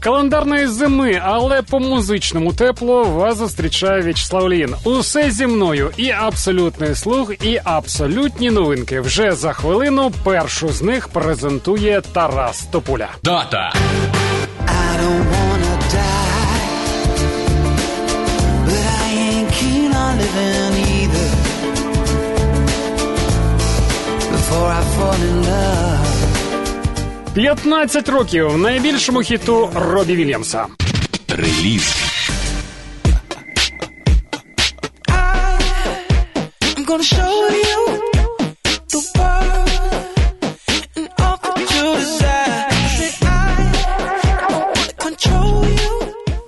Календарної зими, але по музичному тепло вас зустрічає В'ячеслав Лін. Усе зі мною і абсолютний слух, і абсолютні новинки. Вже за хвилину першу з них презентує Тарас Топуля. Дата I don't wanna die, but I ain't keen on living either. Before I fall in love. 15 років найбільшому хіту Робі Вільямса. реліз.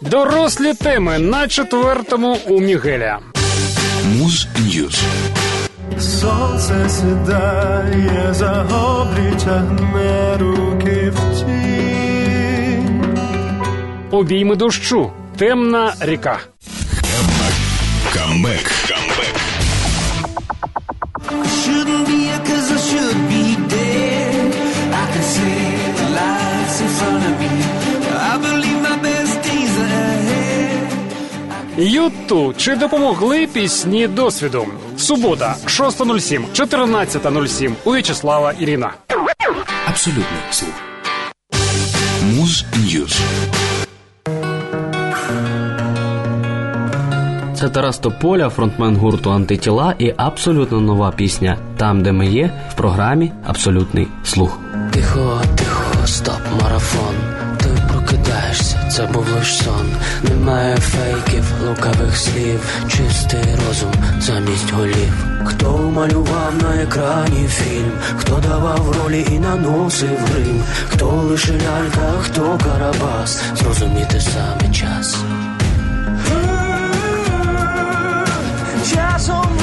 Дорослі теми на четвертому у Мігеля. Муз Ньюз. Сонце сідає за обрій, тягне руки в тінь. Обійми дощу. Темна ріка. Comeback. Comeback. Shouldn't be here 'cause I should be dead. I can see the lights in front of me. I believe my best days are ahead. U2 чи допомогли пісні досвіду? Субота, 6.07, 14.07 у В'ячеслава Ірина. Абсолютний слух. Муз News. Це Тарас Тополя, фронтмен гурту Антитіла і абсолютно нова пісня Там, де ми є, в програмі Абсолютний слух. Тихо, тихо, стоп, марафон. Це був лиш сон. Немає фейків, лукавих слів, чистий розум замість голів. Хто малював на екрані фільм, хто давав ролі і наносив грим, хто лише лялька, хто карабас, зрозуміти саме час. Часом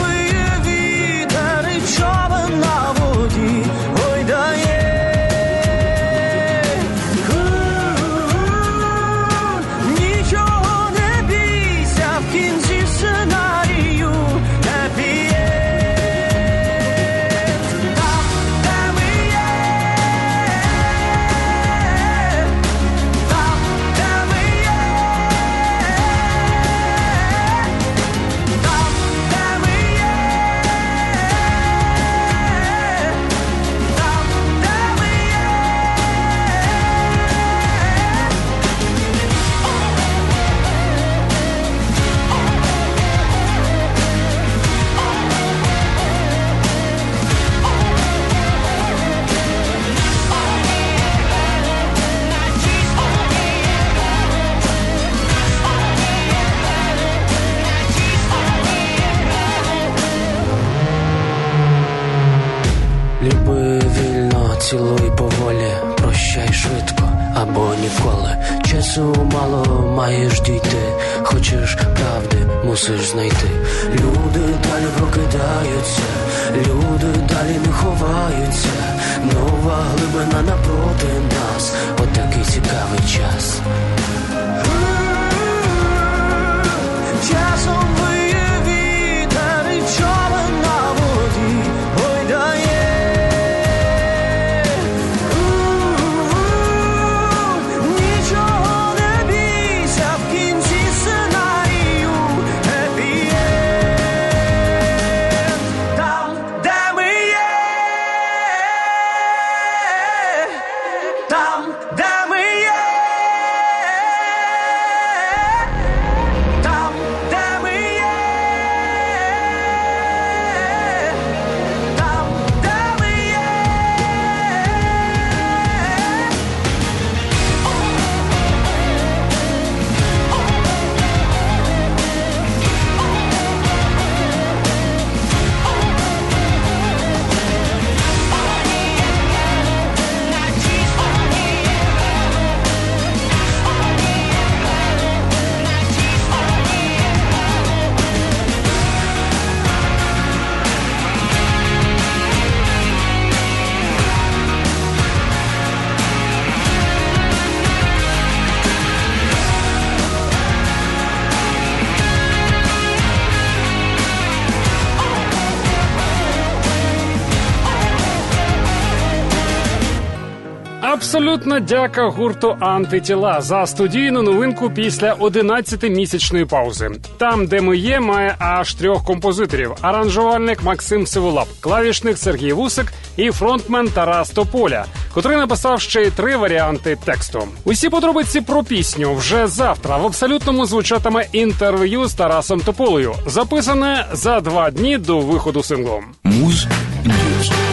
Абсолютно дяка гурту антитіла за студійну новинку після 11-місячної паузи. Там, де ми є, має аж трьох композиторів: аранжувальник Максим Сиволап, клавішник Сергій Вусик і фронтмен Тарас Тополя, котрий написав ще й три варіанти тексту. Усі подробиці про пісню вже завтра в абсолютному звучатиме інтерв'ю з Тарасом Тополею, записане за два дні до виходу синглу. Муз Ньюз.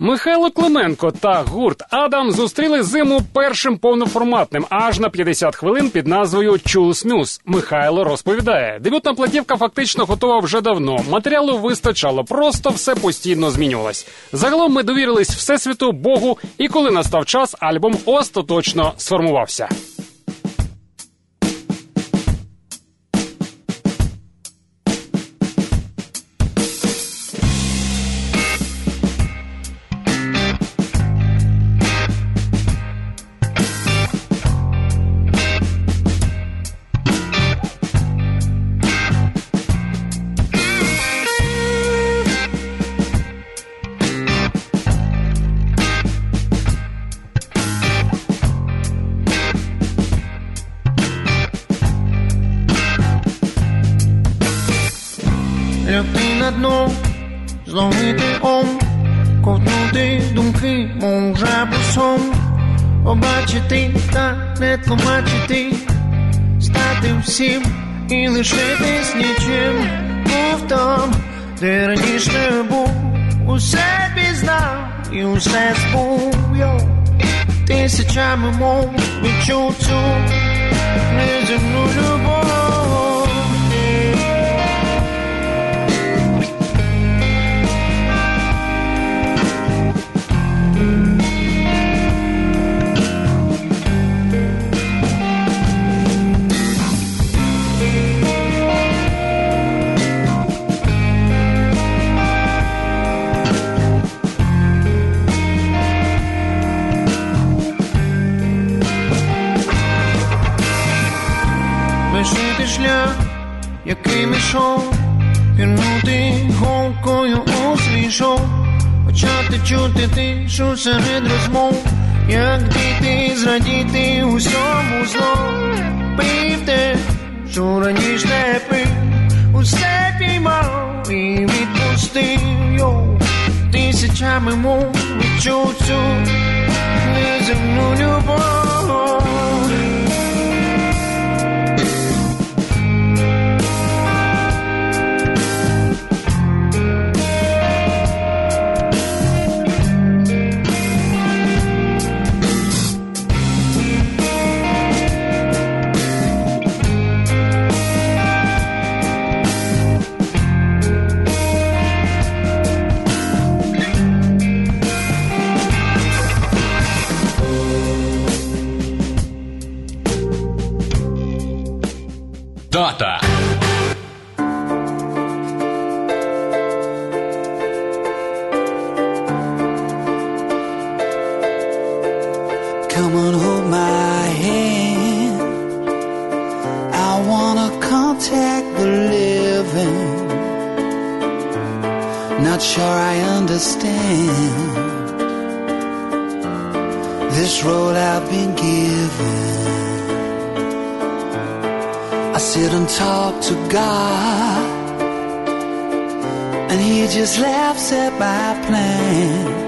Михайло Клименко та гурт Адам зустріли зиму першим повноформатним аж на 50 хвилин під назвою Чулс Мюз. Михайло розповідає, дебютна платівка фактично готова вже давно. Матеріалу вистачало, просто все постійно змінювалось. Загалом ми довірились всесвіту, Богу, і коли настав час, альбом остаточно сформувався. Всім і лишитись нічим, був там, де раніше був, усе пізнав і усе збув я Тисячами мов відчув цю неземну любов. Почати чути що серед розмов, як діти зрадіти усьому зло, пив те, що раніше не пив, усе піймав і відпустив тисячами мов відчув цю неземну любов. Hold my hand. I wanna contact the living. Not sure I understand this road I've been given. I sit and talk to God, and He just laughs at my plans.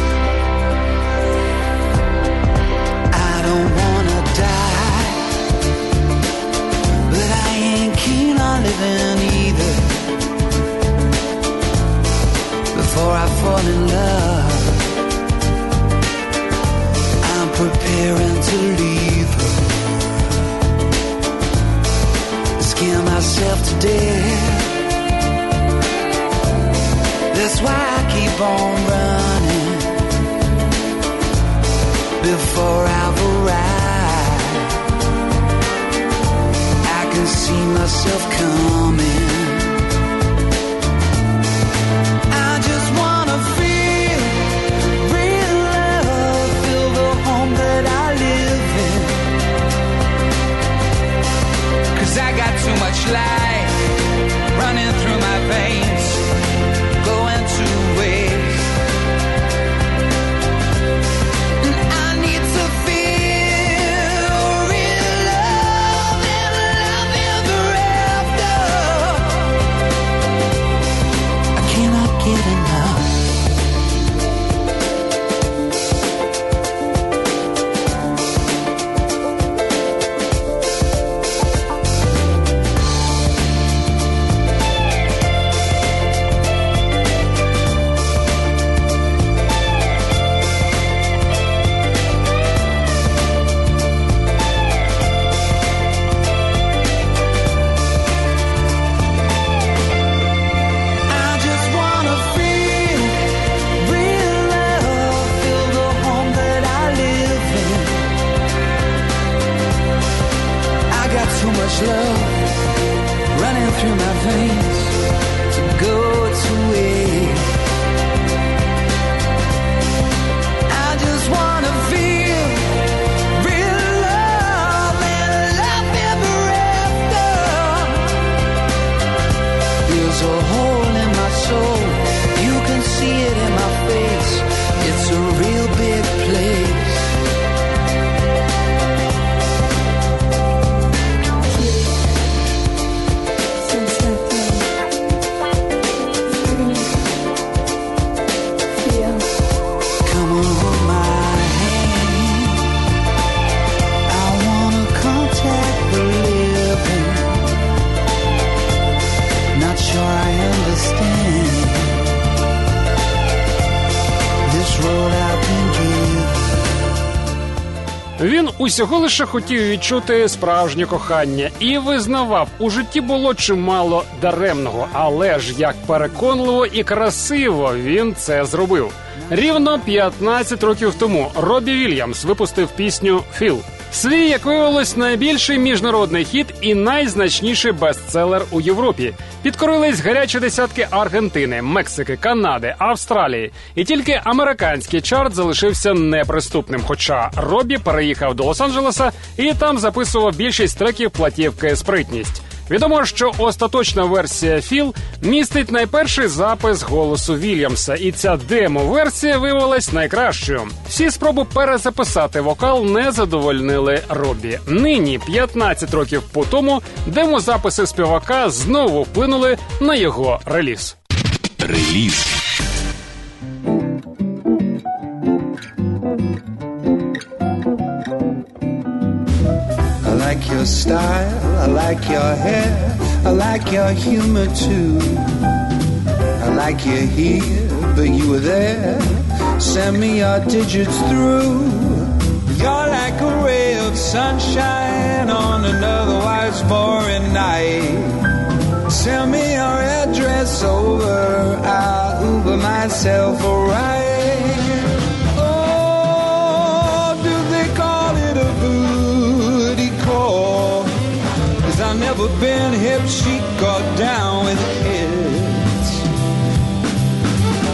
Don't wanna die, but I ain't keen on living either. Before I fall in love, I'm preparing to leave her. Scare myself to death. That's why I keep on running forever rivalry усього лише хотів відчути справжнє кохання і визнавав, у житті було чимало даремного, але ж як переконливо і красиво він це зробив. Рівно 15 років тому Робі Вільямс випустив пісню Філ. Свій, як виявилось, найбільший міжнародний хіт і найзначніший бестселер у Європі. Підкорились гарячі десятки Аргентини, Мексики, Канади, Австралії. І тільки американський чарт залишився неприступним. Хоча Робі переїхав до Лос-Анджелеса і там записував більшість треків платівки Спритність. Відомо, що остаточна версія Філ містить найперший запис голосу Вільямса, і ця демо-версія виявилась найкращою. Всі спроби перезаписати вокал не задовольнили Робі. Нині, 15 років по тому, демозаписи співака знову вплинули на його реліз. Реліз. Style, I like your hair, I like your humor too. I like you here, but you were there. Send me your digits through. You're like a ray of sunshine on an otherwise boring night. Send me your address over, I'll Uber myself a ride. Never been hip chic or down with kids.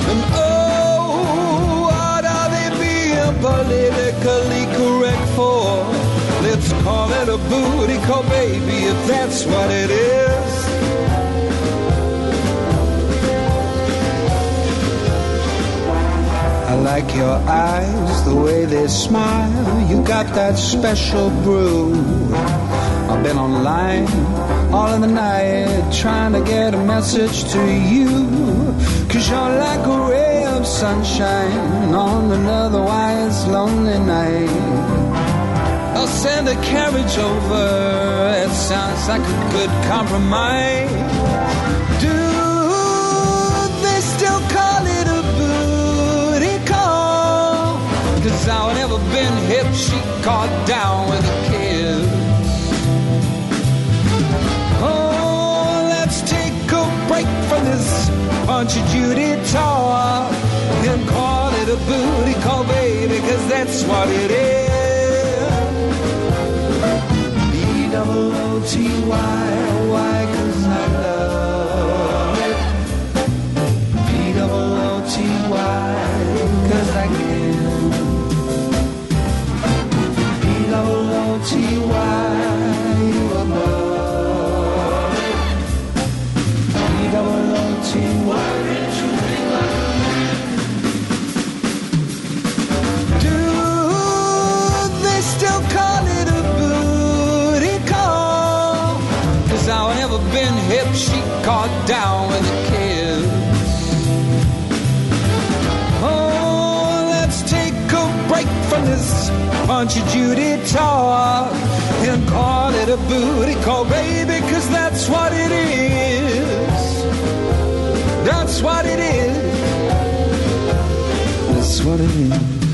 And oh, what are they being politically correct for? Let's call it a booty call, baby, if that's what it is. I like your eyes, the way they smile. You got that special brew. I've been online all of the night trying to get a message to you. Cause you're like a ray of sunshine on an otherwise lonely night. I'll send a carriage over. It sounds like a good compromise. Do they still call it a booty call? Cause I've never been hip, she caught down with a kiss. Bunch of Judy talk and call it a booty call, baby, cause that's what it is. B double O T Y punch a Judy talk and call it a booty call, baby, cause that's what it is. That's what it is. That's what it is.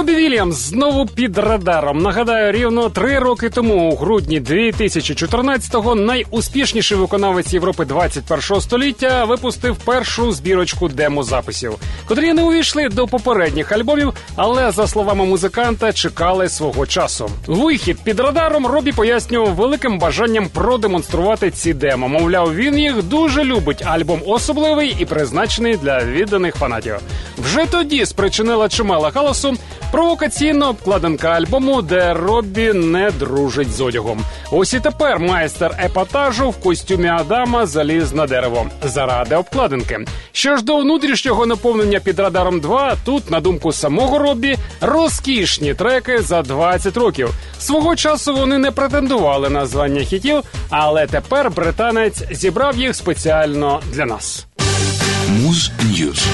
Робі Вільямс знову під радаром. Нагадаю, рівно три роки тому, у грудні 2014-го, найуспішніший виконавець Європи 21-го століття випустив першу збірочку демозаписів, котрі не увійшли до попередніх альбомів, але за словами музиканта чекали свого часу. Вихід під радаром Робі пояснював великим бажанням продемонструвати ці демо. Мовляв, він їх дуже любить. Альбом особливий і призначений для відданих фанатів. Вже тоді спричинила чимало галасу провокаційна обкладинка альбому, де Роббі не дружить з одягом. Ось і тепер майстер епатажу в костюмі Адама заліз на дерево заради обкладинки. Що ж до внутрішнього наповнення під радаром 2, тут, на думку самого Роббі, розкішні треки за 20 років. Свого часу вони не претендували на звання хітів, але тепер британець зібрав їх спеціально для нас. Муз News.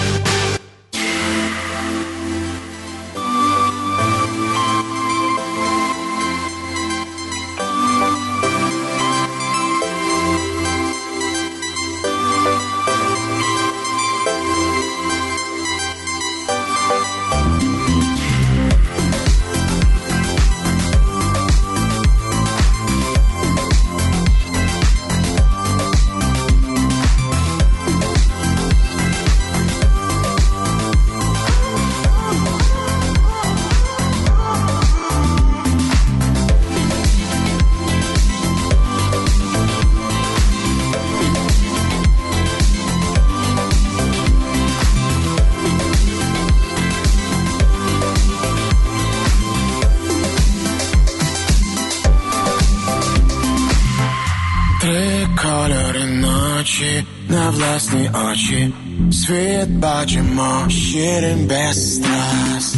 Власні очі. Світ бачимо щирим без страст.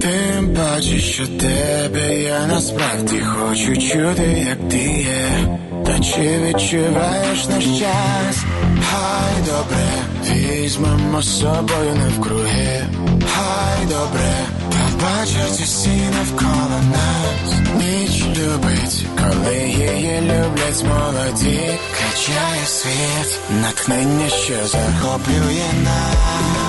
Тим паче, що тебе я насправді хочу чути, як ти є. Та чи відчуваєш наш час? Хай добре, візьмемо з собою навкруги. Хай добре, побачать усі навколо нас. Ніч любить, коли її люблять молоді. Качає світ, натхнення, що захоплює нас.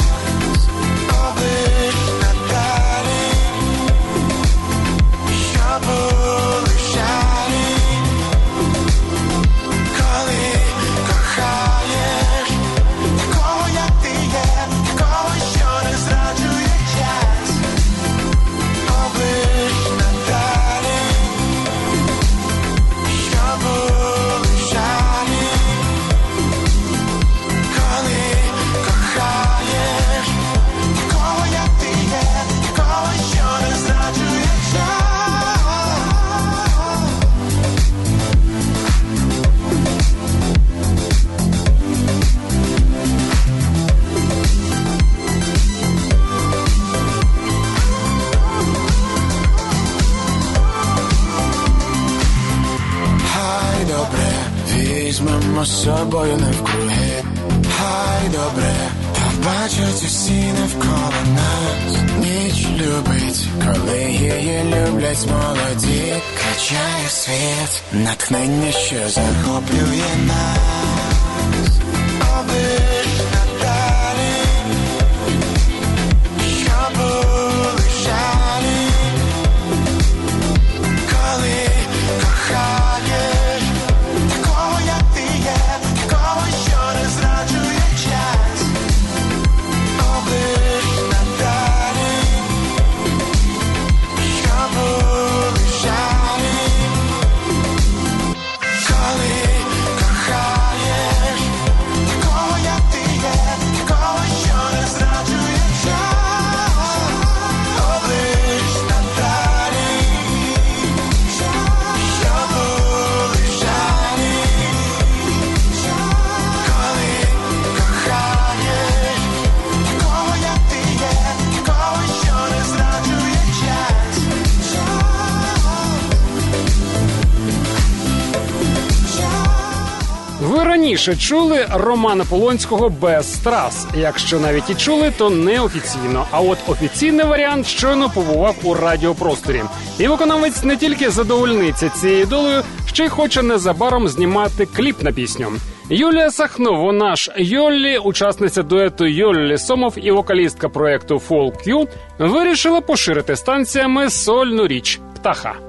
Раніше чули Романа Полонського без страс. Якщо навіть і чули, то неофіційно. А от офіційний варіант щойно побував у радіопросторі. І виконавець не тільки задовольниться цією долею, ще й хоче незабаром знімати кліп на пісню. Юлія Сахно, вона ж Йоллі, учасниця дуету Йоллі Сомов і вокалістка проекту Q, вирішила поширити станціями сольну річ птаха.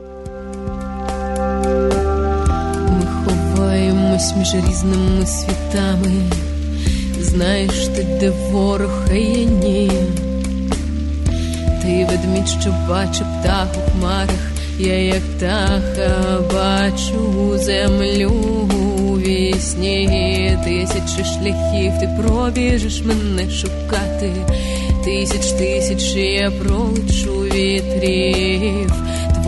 Ховаємось між різними світами. Знаєш ти, де ворог, я ні. Ти ведмідь, що бачив птах у хмарах, я як птаха бачу землю вісні. Тисячі шляхів ти пробіжиш мене шукати. Тисяч тисяч я пролечу вітрів.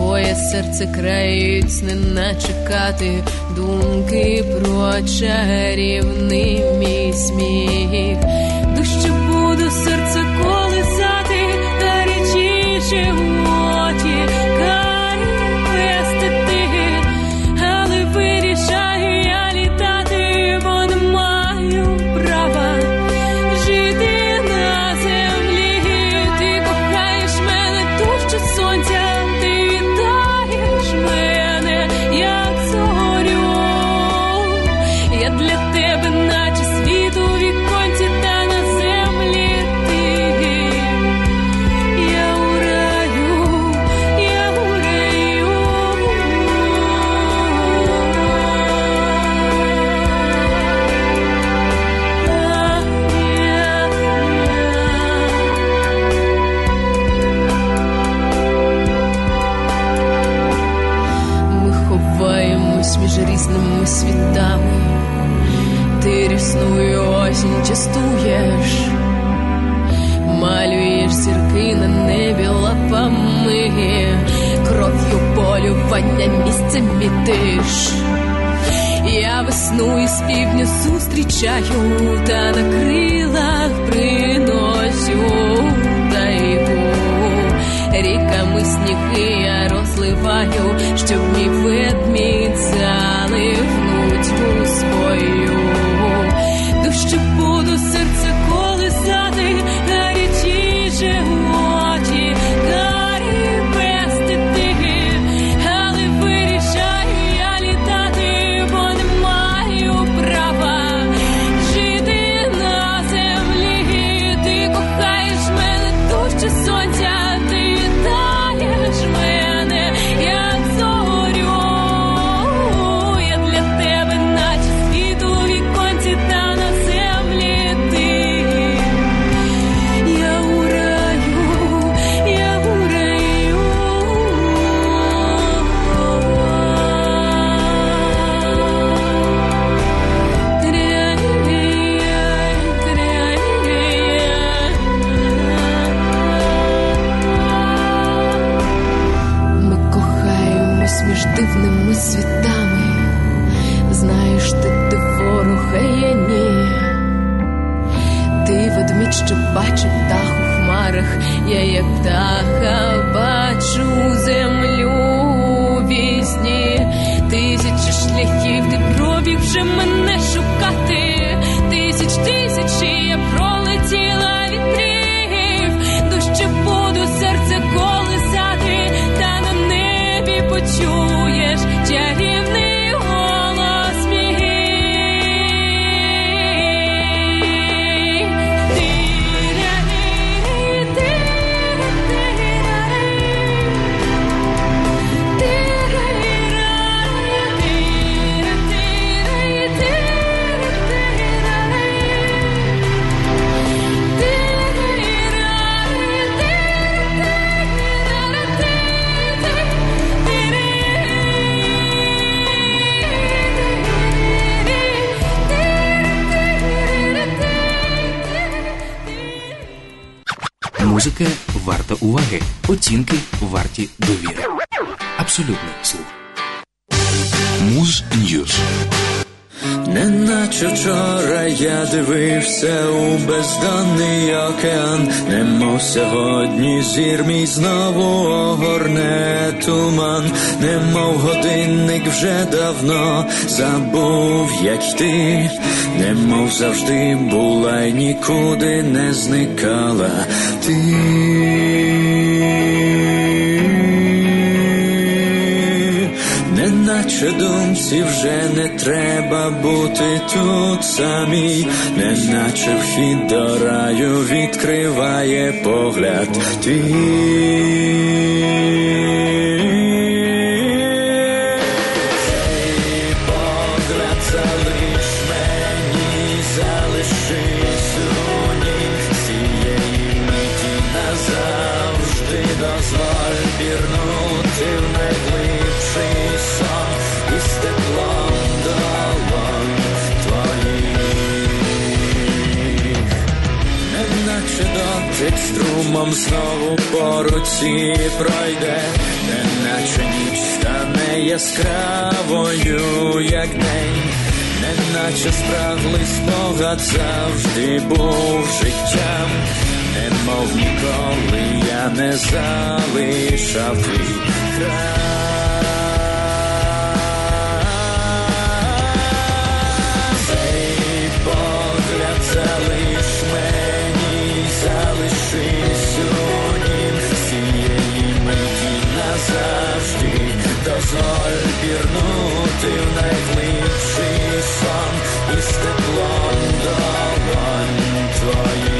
Твоє серце крають, не начекати думки про чарівний мій сміх. Дужче буду серце колисати, гарячіше в оцінки варті довіри. Абсолютний слух. Муз Ньюз. Неначе вчора я дивився у бездонний океан, немов сьогодні зір мій знову огорне туман, немов годинник вже давно забув, як йти, немов завжди була й нікуди не зникала ти. Неначе думці вже не треба бути тут самій, неначе вхід до раю відкриває погляд твій. Цей погляд струмом знову по руці пройде, неначе ніч стане яскравою, як день, неначе спраглий спогад завжди був життям, немов ніколи я не залишав твій. Цей погляд залиш мені, залишись дозволь пірнути в найглибший сон із теплом долонь твоїх.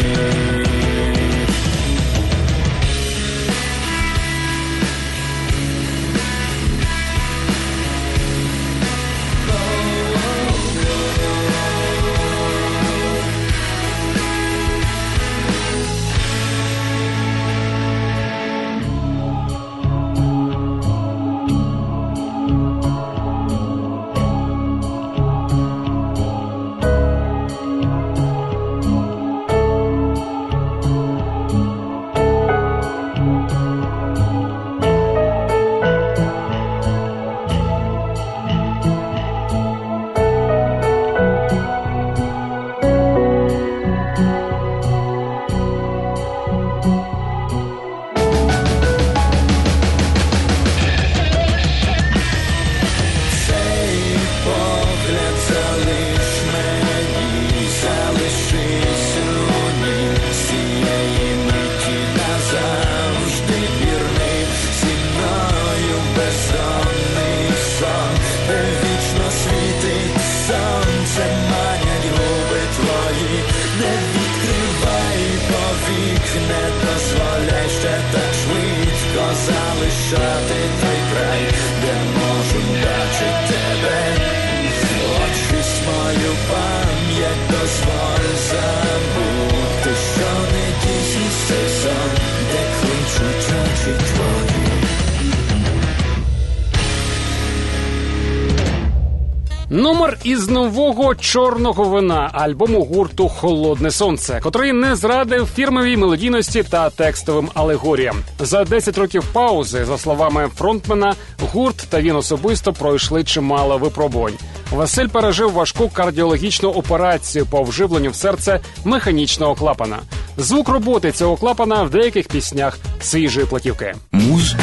Чорного вина альбому гурту Холодне сонце, котрий не зрадив фірмовій мелодійності та текстовим алегоріям. За 10 років паузи, за словами фронтмена, гурт та він особисто пройшли чимало випробувань. Василь пережив важку кардіологічну операцію по вживленню в серце механічного клапана. Звук роботи цього клапана в деяких піснях свіжої платівки. Муз.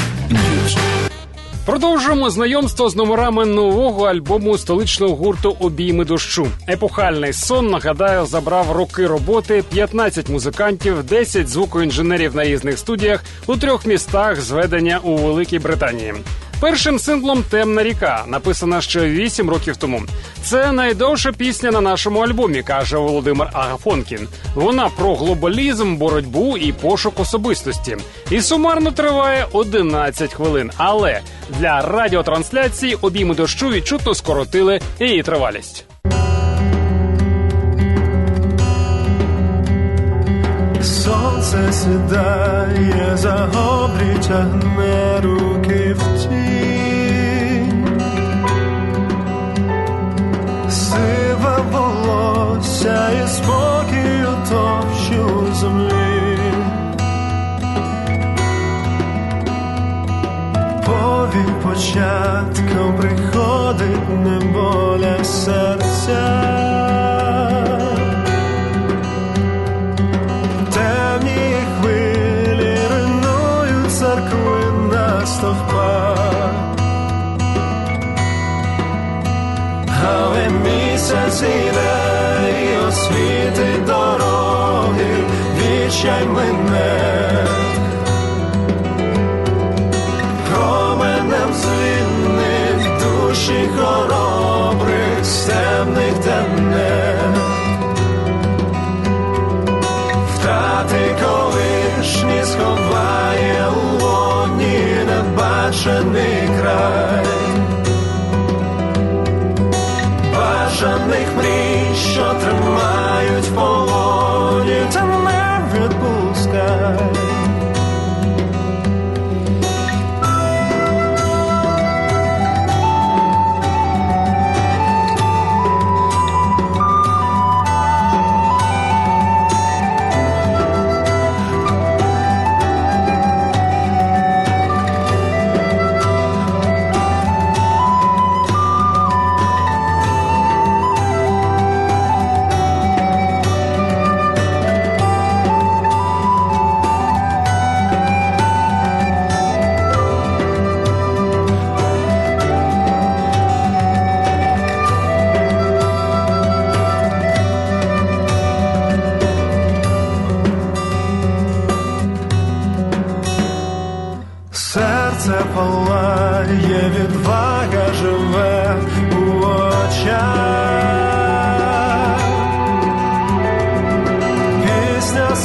Продовжуємо знайомство з номерами нового альбому столичного гурту Обійми дощу. Епохальний сон нагадаю забрав роки роботи, 15 музикантів, 10 звукоінженерів на різних студіях у трьох містах зведення у Великій Британії. Першим синглом Темна ріка написана ще 8 років тому. Це найдовша пісня на нашому альбомі, каже Володимир Агафонкін. Вона про глобалізм, боротьбу і пошук особистості. І сумарно триває 11 хвилин. Але для радіотрансляції обійми дощу відчутно скоротили її тривалість. Сонце сідає за тягне руки волосся і спокій у товщу землі. Повім початком приходить неболя серця. сіре освіти дороги, вічай мене, променем звільни душі хоробрих, стемних темних. втрати колишні сховає у лоні, не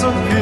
of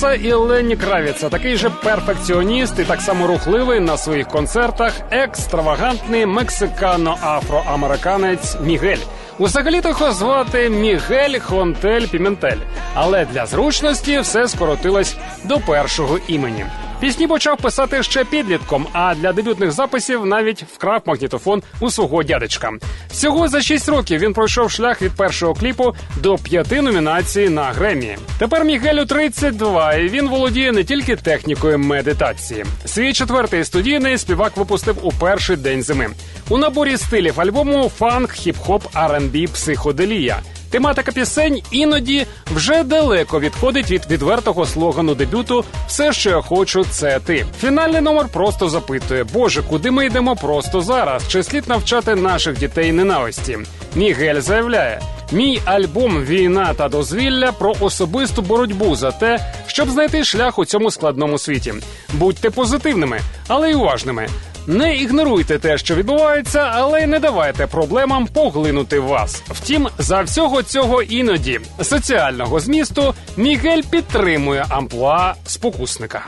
Кравіца і Лені Кравіца, такий же перфекціоніст і так само рухливий на своїх концертах, екстравагантний мексикано-афроамериканець Мігель. Усагалі його звати Мігель Хонтель Піментель, але для зручності все скоротилось до першого імені. Пісні почав писати ще підлітком, а для дебютних записів навіть вкрав магнітофон у свого дядечка. Всього за 6 років він пройшов шлях від першого кліпу до п'яти номінацій на Гремі. Тепер Мігелю 32, і він володіє не тільки технікою медитації. Свій четвертий студійний співак випустив у перший день зими. У наборі стилів альбому фанк, хіп-хоп, R&B, психоделія. Тематика пісень іноді вже далеко відходить від відвертого слогану дебюту Все, що я хочу, це ти. Фінальний номер просто запитує: Боже, куди ми йдемо просто зараз? Чи слід навчати наших дітей ненависті? Мігель заявляє. Мій альбом Війна та дозвілля про особисту боротьбу за те, щоб знайти шлях у цьому складному світі. Будьте позитивними, але й уважними. Не ігноруйте те, що відбувається, але не давайте проблемам поглинути вас. Втім, за всього цього іноді соціального змісту Мігель підтримує амплуа спокусника.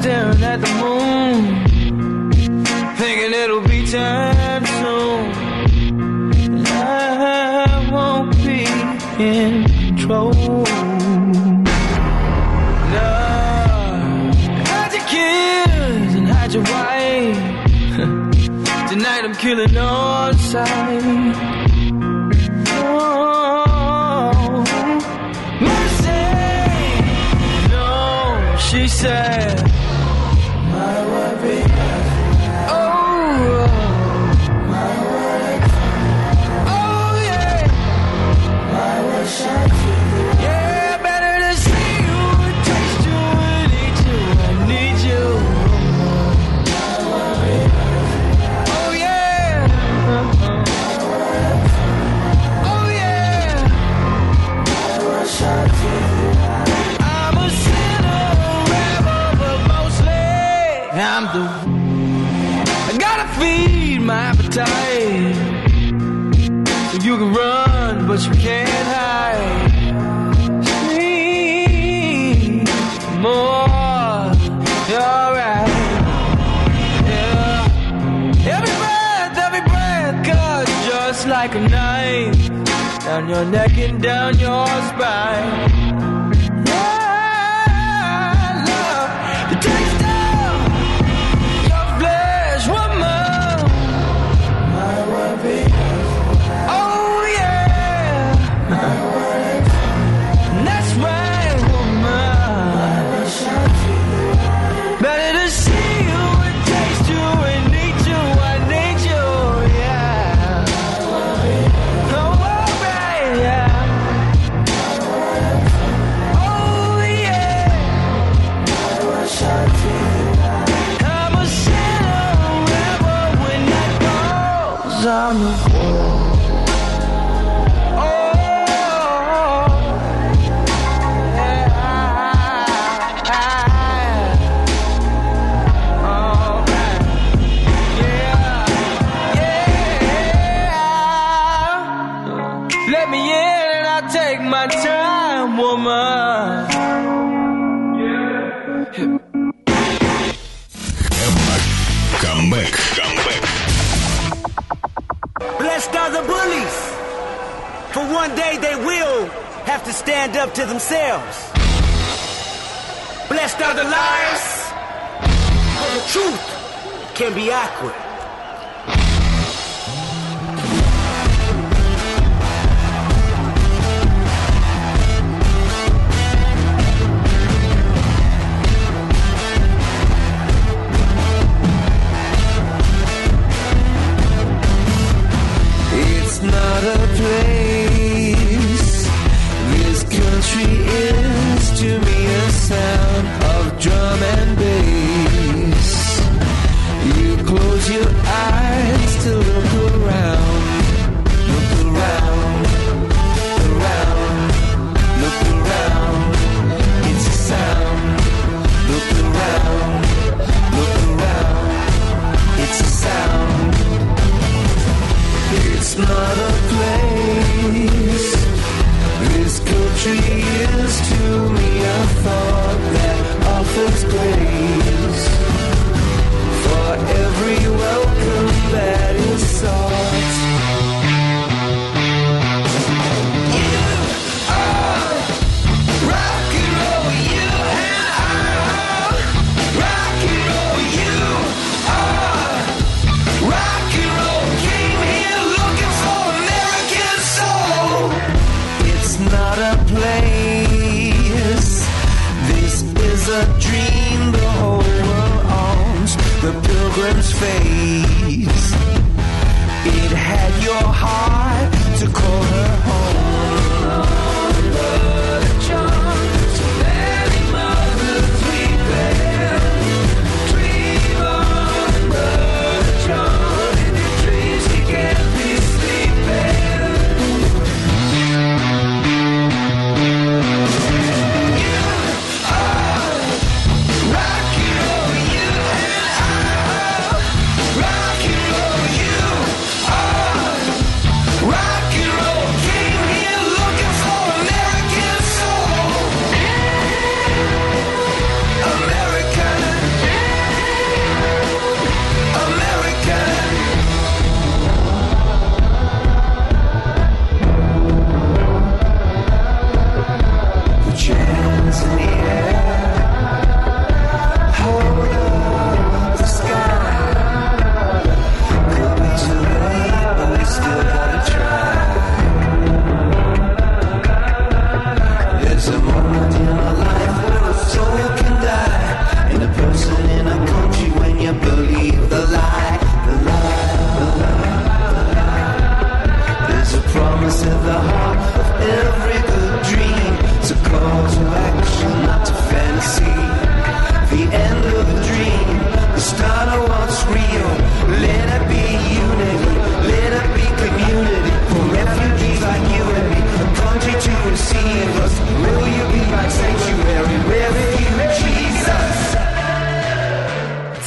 Staring at the moon, killing on sight. Neck and down your spine.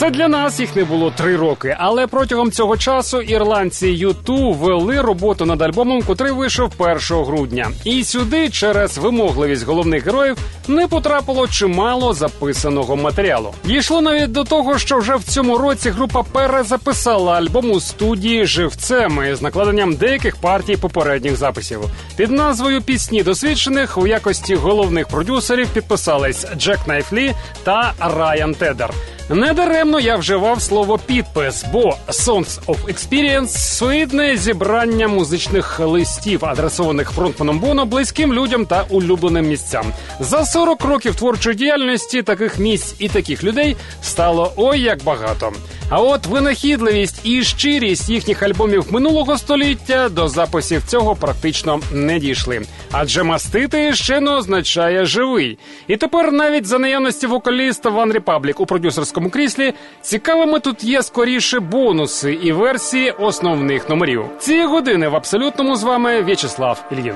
Це для нас їх не було три роки, але протягом цього часу ірландці U2 вели роботу над альбомом, котрий вийшов 1 грудня. І сюди, через вимогливість головних героїв, не потрапило чимало записаного матеріалу. Дійшло навіть до того, що вже в цьому році група перезаписала альбом у студії живцем з накладенням деяких партій попередніх записів. Під назвою пісні досвідчених у якості головних продюсерів підписались Джек Найфлі та Райан Тедер. Недаремно я вживав слово підпис, бо Songs of Experience – своєрідне зібрання музичних листів, адресованих фронтманом Боно близьким людям та улюбленим місцям. За 40 років творчої діяльності таких місць і таких людей стало ой як багато. А от винахідливість і щирість їхніх альбомів минулого століття до записів цього практично не дійшли. Адже мастити ще не означає живий. І тепер навіть за наявності вокаліста One Republic у продюсерському кріслі цікавими тут є скоріше бонуси і версії основних номерів. Цієї години в абсолютному з вами В'ячеслав Ільїн.